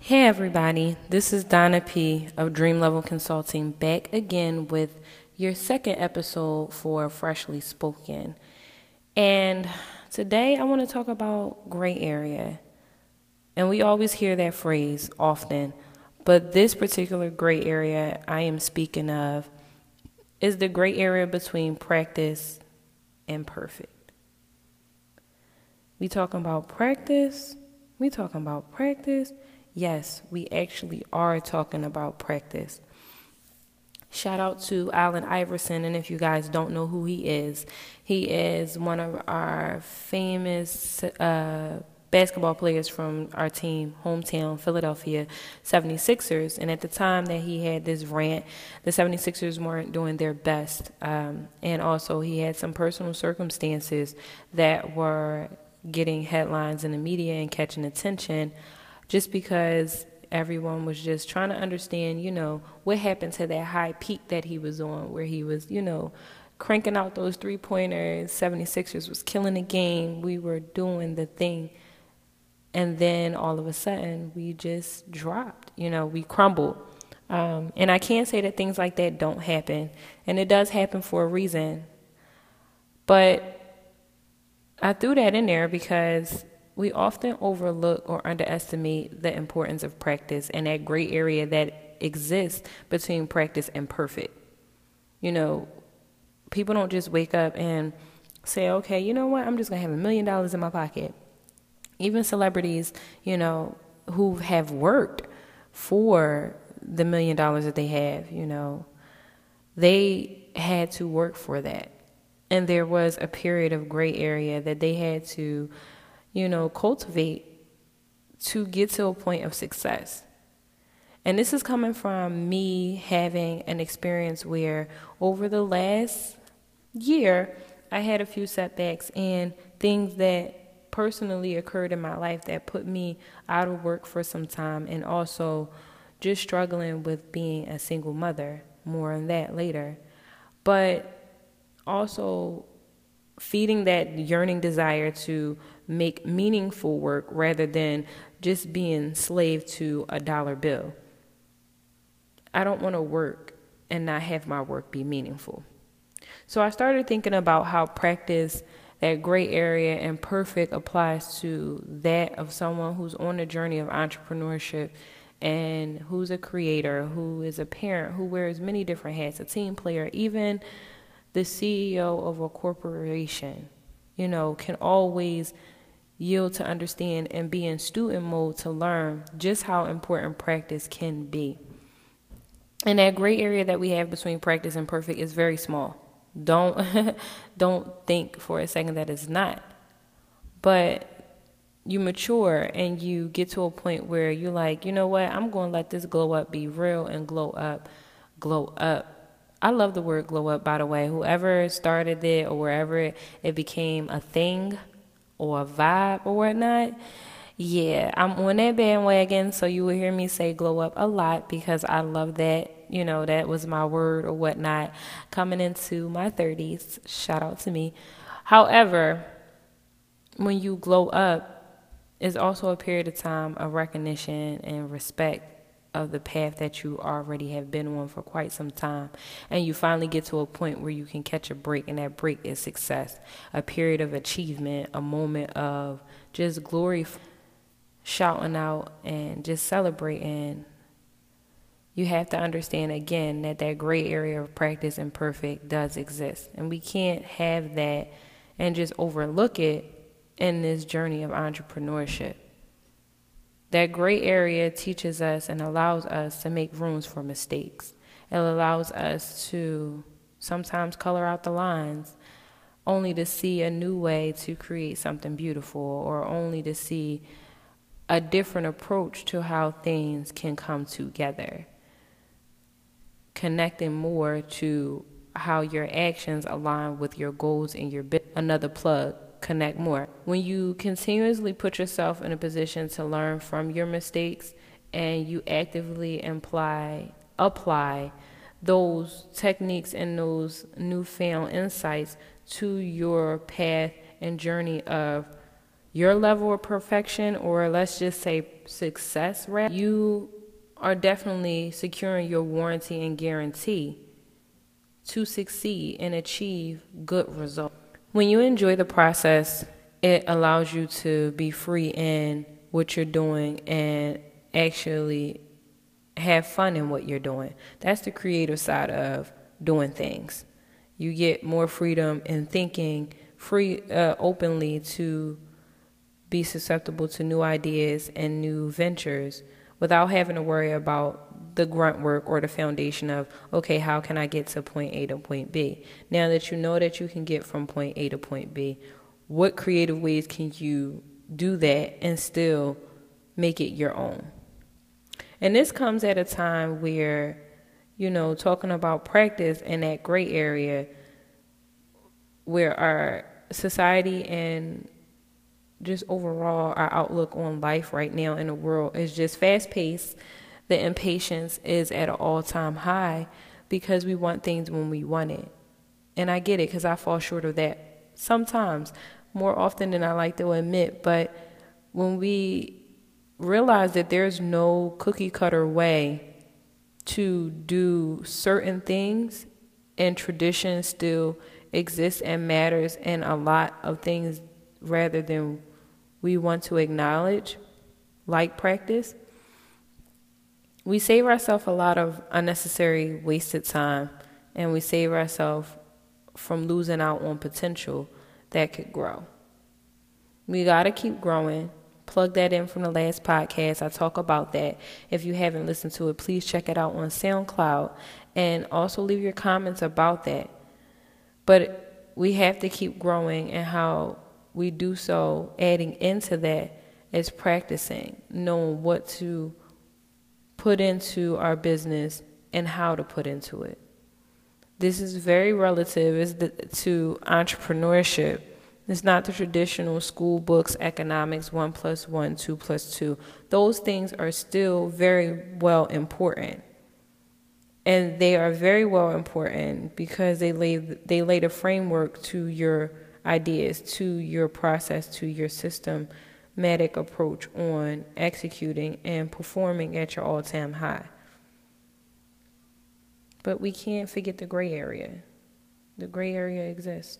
Hey everybody, this is Donna P of Dream Level Consulting back again with your second episode for Freshly Spoken. And today I want to talk about gray area. And we always hear that phrase often, but this particular gray area I am speaking of is the gray area between practice and perfect. We talking about practice, we talking about practice Yes, we actually are talking about practice. Shout out to Allen Iverson, and if you guys don't know who he is, he is one of our famous uh, basketball players from our team, hometown Philadelphia 76ers. And at the time that he had this rant, the 76ers weren't doing their best. Um, and also, he had some personal circumstances that were getting headlines in the media and catching attention just because everyone was just trying to understand, you know, what happened to that high peak that he was on, where he was, you know, cranking out those three pointers. 76ers was killing the game. We were doing the thing. And then all of a sudden, we just dropped, you know, we crumbled. Um, and I can't say that things like that don't happen. And it does happen for a reason. But I threw that in there because we often overlook or underestimate the importance of practice and that gray area that exists between practice and perfect. You know, people don't just wake up and say, okay, you know what, I'm just going to have a million dollars in my pocket. Even celebrities, you know, who have worked for the million dollars that they have, you know, they had to work for that. And there was a period of gray area that they had to you know, cultivate to get to a point of success. And this is coming from me having an experience where over the last year, I had a few setbacks and things that personally occurred in my life that put me out of work for some time and also just struggling with being a single mother. More on that later. But also feeding that yearning desire to make meaningful work rather than just being slave to a dollar bill. I don't want to work and not have my work be meaningful. So I started thinking about how practice, that gray area, and perfect applies to that of someone who's on a journey of entrepreneurship and who's a creator, who is a parent, who wears many different hats, a team player, even the CEO of a corporation, you know, can always yield to understand and be in student mode to learn just how important practice can be. And that gray area that we have between practice and perfect is very small. Don't don't think for a second that it's not. But you mature and you get to a point where you're like, you know what, I'm going to let this glow up be real and glow up, glow up. I love the word glow up, by the way. Whoever started it or wherever it became a thing, or a vibe or whatnot, yeah, I'm on that bandwagon. So you will hear me say glow up a lot because I love that. You know, that was my word or whatnot coming into my 30s. Shout out to me. However, when you glow up, is also a period of time of recognition and respect of the path that you already have been on for quite some time. And you finally get to a point where you can catch a break, and that break is success, a period of achievement, a moment of just glory, shouting out and just celebrating. You have to understand again that that gray area of practice and perfect does exist. And we can't have that and just overlook it in this journey of entrepreneurship. That gray area teaches us and allows us to make rooms for mistakes. It allows us to sometimes color out the lines only to see a new way to create something beautiful or only to see a different approach to how things can come together. Connecting more to how your actions align with your goals and your business. Another plug connect more. When you continuously put yourself in a position to learn from your mistakes and you actively imply, apply those techniques and those newfound insights to your path and journey of your level of perfection or let's just say success rate, you are definitely securing your warranty and guarantee to succeed and achieve good results. When you enjoy the process, it allows you to be free in what you're doing and actually have fun in what you're doing. That's the creative side of doing things. You get more freedom in thinking free uh, openly to be susceptible to new ideas and new ventures without having to worry about the grunt work or the foundation of okay how can i get to point a to point b now that you know that you can get from point a to point b what creative ways can you do that and still make it your own and this comes at a time where you know talking about practice in that gray area where our society and just overall our outlook on life right now in the world is just fast paced. The impatience is at an all time high because we want things when we want it. And I get it because I fall short of that sometimes, more often than I like to admit. But when we realize that there's no cookie cutter way to do certain things and tradition still exists and matters in a lot of things rather than we want to acknowledge, like practice, we save ourselves a lot of unnecessary wasted time and we save ourselves from losing out on potential that could grow. We got to keep growing. Plug that in from the last podcast. I talk about that. If you haven't listened to it, please check it out on SoundCloud and also leave your comments about that. But we have to keep growing and how we do so adding into that is practicing, knowing what to put into our business and how to put into it. This is very relative to entrepreneurship. It's not the traditional school books, economics, one plus one, two plus two. Those things are still very well important. And they are very well important because they lay, they lay the framework to your ideas to your process, to your systematic approach on executing and performing at your all time high. But we can't forget the gray area. The gray area exists.